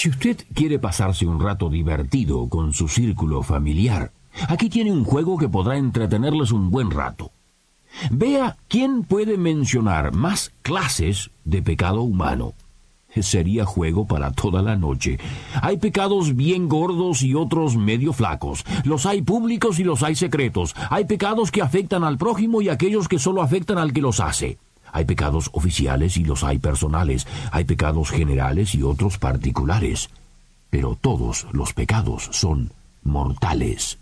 Si usted quiere pasarse un rato divertido con su círculo familiar, aquí tiene un juego que podrá entretenerles un buen rato. Vea quién puede mencionar más clases de pecado humano. Sería juego para toda la noche. Hay pecados bien gordos y otros medio flacos. Los hay públicos y los hay secretos. Hay pecados que afectan al prójimo y aquellos que solo afectan al que los hace. Hay pecados oficiales y los hay personales, hay pecados generales y otros particulares, pero todos los pecados son mortales.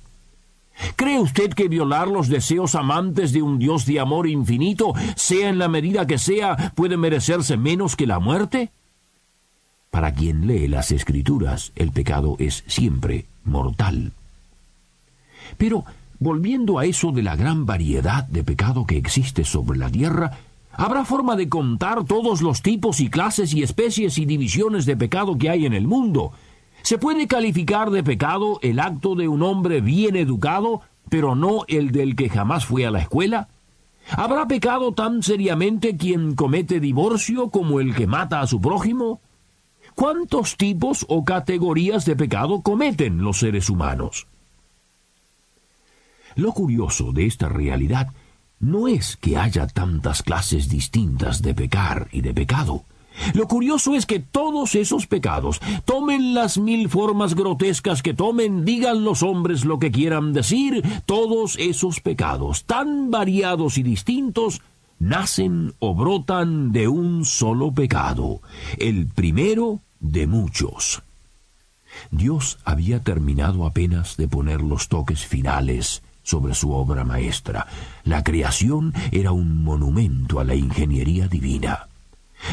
¿Cree usted que violar los deseos amantes de un Dios de amor infinito, sea en la medida que sea, puede merecerse menos que la muerte? Para quien lee las escrituras, el pecado es siempre mortal. Pero, volviendo a eso de la gran variedad de pecado que existe sobre la tierra, ¿Habrá forma de contar todos los tipos y clases y especies y divisiones de pecado que hay en el mundo? ¿Se puede calificar de pecado el acto de un hombre bien educado, pero no el del que jamás fue a la escuela? ¿Habrá pecado tan seriamente quien comete divorcio como el que mata a su prójimo? ¿Cuántos tipos o categorías de pecado cometen los seres humanos? Lo curioso de esta realidad no es que haya tantas clases distintas de pecar y de pecado. Lo curioso es que todos esos pecados, tomen las mil formas grotescas que tomen, digan los hombres lo que quieran decir, todos esos pecados, tan variados y distintos, nacen o brotan de un solo pecado, el primero de muchos. Dios había terminado apenas de poner los toques finales sobre su obra maestra. La creación era un monumento a la ingeniería divina.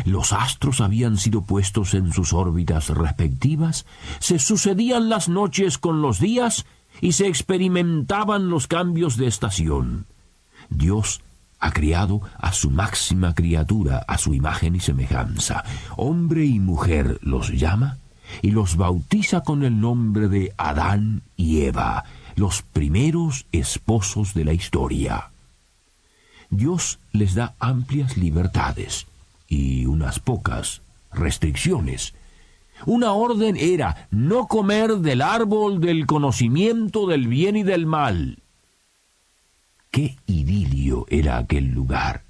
Los astros habían sido puestos en sus órbitas respectivas, se sucedían las noches con los días y se experimentaban los cambios de estación. Dios ha criado a su máxima criatura a su imagen y semejanza. Hombre y mujer los llama y los bautiza con el nombre de Adán y Eva, los primeros esposos de la historia. Dios les da amplias libertades y unas pocas restricciones. Una orden era no comer del árbol del conocimiento del bien y del mal. Qué idilio era aquel lugar.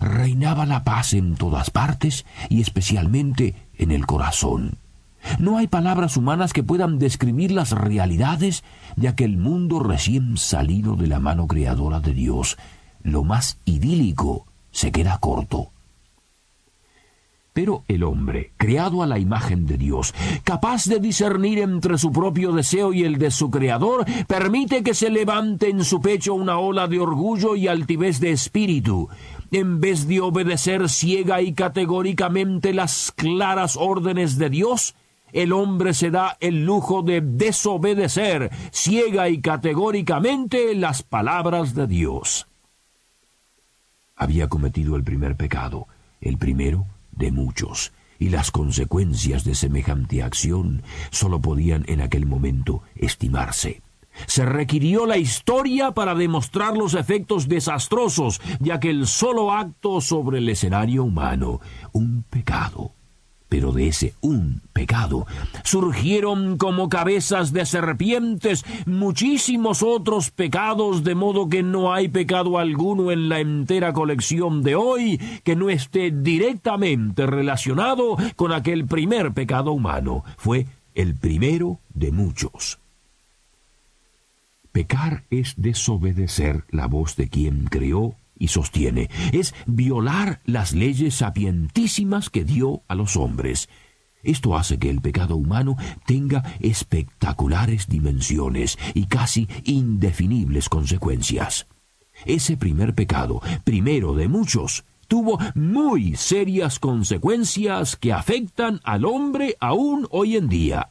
Reinaba la paz en todas partes y especialmente en el corazón. No hay palabras humanas que puedan describir las realidades de aquel mundo recién salido de la mano creadora de Dios. Lo más idílico se queda corto. Pero el hombre, creado a la imagen de Dios, capaz de discernir entre su propio deseo y el de su Creador, permite que se levante en su pecho una ola de orgullo y altivez de espíritu. En vez de obedecer ciega y categóricamente las claras órdenes de Dios, el hombre se da el lujo de desobedecer ciega y categóricamente las palabras de Dios. Había cometido el primer pecado, el primero de muchos, y las consecuencias de semejante acción sólo podían en aquel momento estimarse. Se requirió la historia para demostrar los efectos desastrosos de aquel solo acto sobre el escenario humano, un pecado pero de ese un pecado surgieron como cabezas de serpientes muchísimos otros pecados, de modo que no hay pecado alguno en la entera colección de hoy que no esté directamente relacionado con aquel primer pecado humano. Fue el primero de muchos. Pecar es desobedecer la voz de quien creó y sostiene, es violar las leyes sapientísimas que dio a los hombres. Esto hace que el pecado humano tenga espectaculares dimensiones y casi indefinibles consecuencias. Ese primer pecado, primero de muchos, tuvo muy serias consecuencias que afectan al hombre aún hoy en día.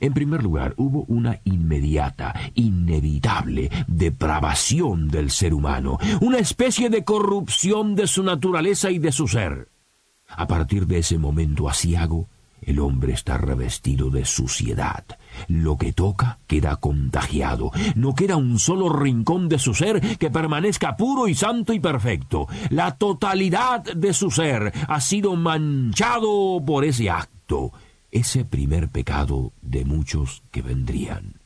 En primer lugar, hubo una inmediata, inevitable depravación del ser humano, una especie de corrupción de su naturaleza y de su ser. A partir de ese momento asiago, el hombre está revestido de suciedad. Lo que toca queda contagiado. No queda un solo rincón de su ser que permanezca puro y santo y perfecto. La totalidad de su ser ha sido manchado por ese acto, ese primer pecado de muchos que vendrían.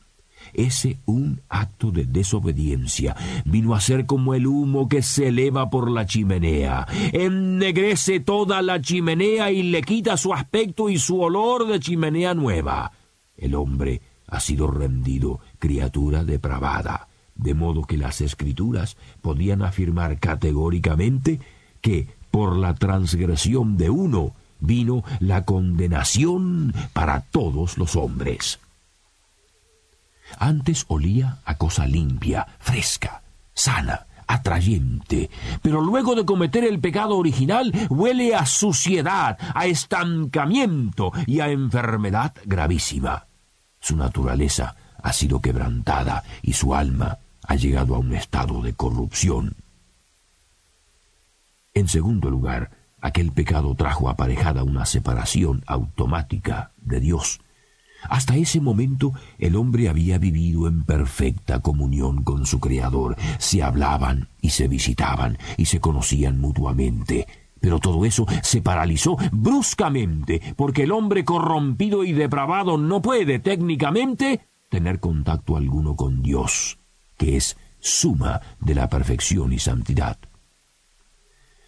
Ese un acto de desobediencia vino a ser como el humo que se eleva por la chimenea. Ennegrece toda la chimenea y le quita su aspecto y su olor de chimenea nueva. El hombre ha sido rendido criatura depravada, de modo que las escrituras podían afirmar categóricamente que por la transgresión de uno vino la condenación para todos los hombres. Antes olía a cosa limpia, fresca, sana, atrayente, pero luego de cometer el pecado original huele a suciedad, a estancamiento y a enfermedad gravísima. Su naturaleza ha sido quebrantada y su alma ha llegado a un estado de corrupción. En segundo lugar, aquel pecado trajo aparejada una separación automática de Dios. Hasta ese momento el hombre había vivido en perfecta comunión con su Creador. Se hablaban y se visitaban y se conocían mutuamente. Pero todo eso se paralizó bruscamente porque el hombre corrompido y depravado no puede técnicamente tener contacto alguno con Dios, que es suma de la perfección y santidad.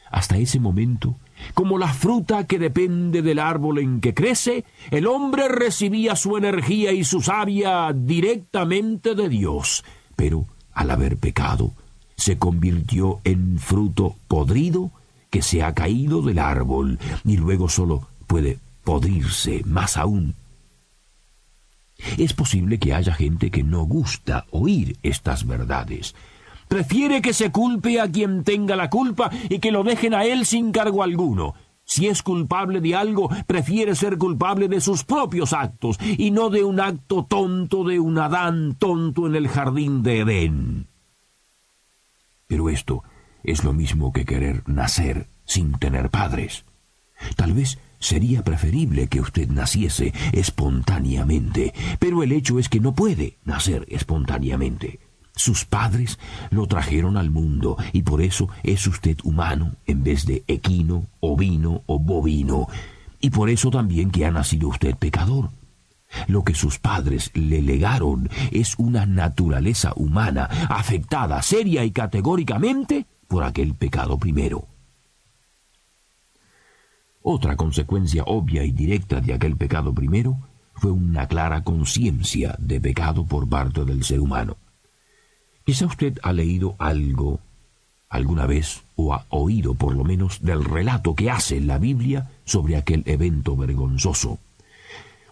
Hasta ese momento como la fruta que depende del árbol en que crece, el hombre recibía su energía y su savia directamente de Dios, pero al haber pecado, se convirtió en fruto podrido que se ha caído del árbol y luego solo puede podrirse más aún. Es posible que haya gente que no gusta oír estas verdades, Prefiere que se culpe a quien tenga la culpa y que lo dejen a él sin cargo alguno. Si es culpable de algo, prefiere ser culpable de sus propios actos y no de un acto tonto de un Adán tonto en el jardín de Edén. Pero esto es lo mismo que querer nacer sin tener padres. Tal vez sería preferible que usted naciese espontáneamente, pero el hecho es que no puede nacer espontáneamente. Sus padres lo trajeron al mundo y por eso es usted humano en vez de equino, ovino o bovino. Y por eso también que ha nacido usted pecador. Lo que sus padres le legaron es una naturaleza humana afectada seria y categóricamente por aquel pecado primero. Otra consecuencia obvia y directa de aquel pecado primero fue una clara conciencia de pecado por parte del ser humano. Quizá usted ha leído algo alguna vez o ha oído por lo menos del relato que hace la Biblia sobre aquel evento vergonzoso.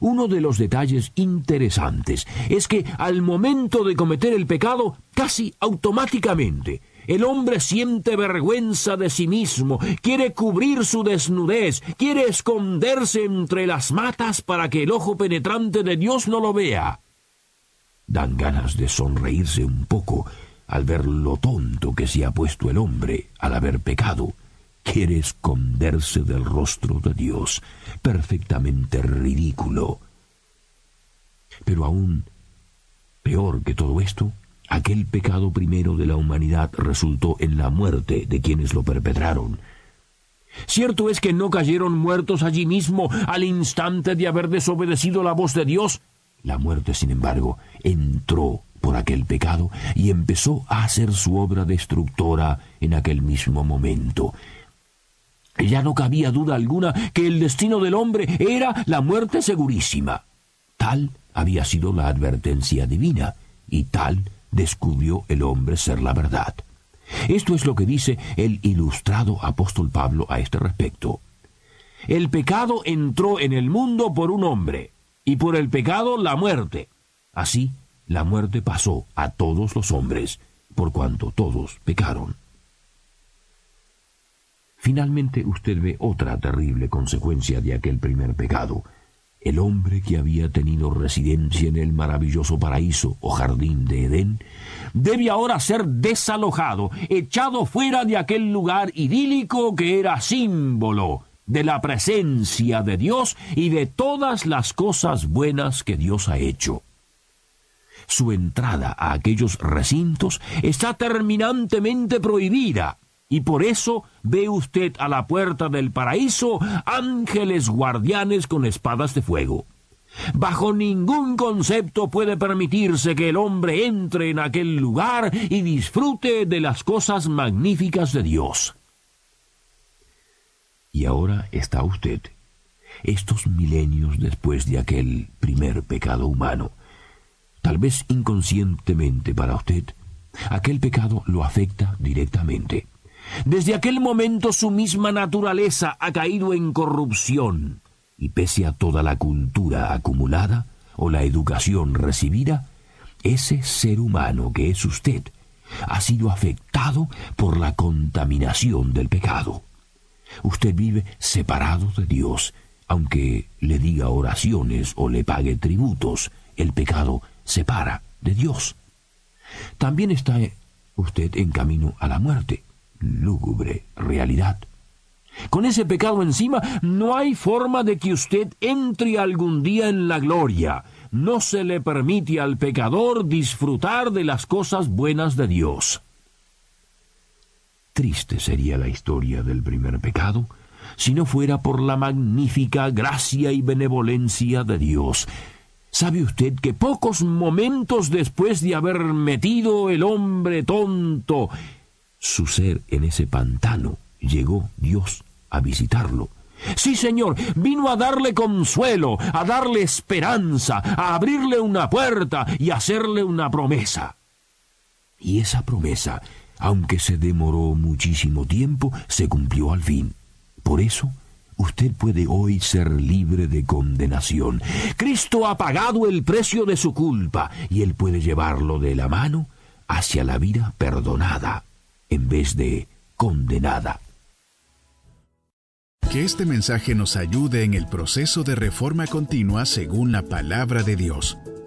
Uno de los detalles interesantes es que al momento de cometer el pecado, casi automáticamente, el hombre siente vergüenza de sí mismo, quiere cubrir su desnudez, quiere esconderse entre las matas para que el ojo penetrante de Dios no lo vea. Dan ganas de sonreírse un poco al ver lo tonto que se ha puesto el hombre al haber pecado. Quiere esconderse del rostro de Dios, perfectamente ridículo. Pero aún peor que todo esto, aquel pecado primero de la humanidad resultó en la muerte de quienes lo perpetraron. Cierto es que no cayeron muertos allí mismo al instante de haber desobedecido la voz de Dios, la muerte, sin embargo, entró por aquel pecado y empezó a hacer su obra destructora en aquel mismo momento. Ya no cabía duda alguna que el destino del hombre era la muerte segurísima. Tal había sido la advertencia divina, y tal descubrió el hombre ser la verdad. Esto es lo que dice el ilustrado apóstol Pablo a este respecto. El pecado entró en el mundo por un hombre, y por el pecado la muerte. Así, la muerte pasó a todos los hombres, por cuanto todos pecaron. Finalmente usted ve otra terrible consecuencia de aquel primer pecado. El hombre que había tenido residencia en el maravilloso paraíso o jardín de Edén debe ahora ser desalojado, echado fuera de aquel lugar idílico que era símbolo de la presencia de Dios y de todas las cosas buenas que Dios ha hecho. Su entrada a aquellos recintos está terminantemente prohibida, y por eso ve usted a la puerta del paraíso ángeles guardianes con espadas de fuego. Bajo ningún concepto puede permitirse que el hombre entre en aquel lugar y disfrute de las cosas magníficas de Dios. Y ahora está usted, estos milenios después de aquel primer pecado humano, tal vez inconscientemente para usted, aquel pecado lo afecta directamente. Desde aquel momento su misma naturaleza ha caído en corrupción, y pese a toda la cultura acumulada o la educación recibida, ese ser humano que es usted ha sido afectado por la contaminación del pecado. Usted vive separado de Dios, aunque le diga oraciones o le pague tributos, el pecado separa de Dios. También está usted en camino a la muerte, lúgubre realidad. Con ese pecado encima, no hay forma de que usted entre algún día en la gloria. No se le permite al pecador disfrutar de las cosas buenas de Dios. Triste sería la historia del primer pecado si no fuera por la magnífica gracia y benevolencia de Dios. ¿Sabe usted que pocos momentos después de haber metido el hombre tonto su ser en ese pantano, llegó Dios a visitarlo. Sí, Señor, vino a darle consuelo, a darle esperanza, a abrirle una puerta y hacerle una promesa. Y esa promesa, aunque se demoró muchísimo tiempo, se cumplió al fin. Por eso, usted puede hoy ser libre de condenación. Cristo ha pagado el precio de su culpa y él puede llevarlo de la mano hacia la vida perdonada en vez de condenada. Que este mensaje nos ayude en el proceso de reforma continua según la palabra de Dios.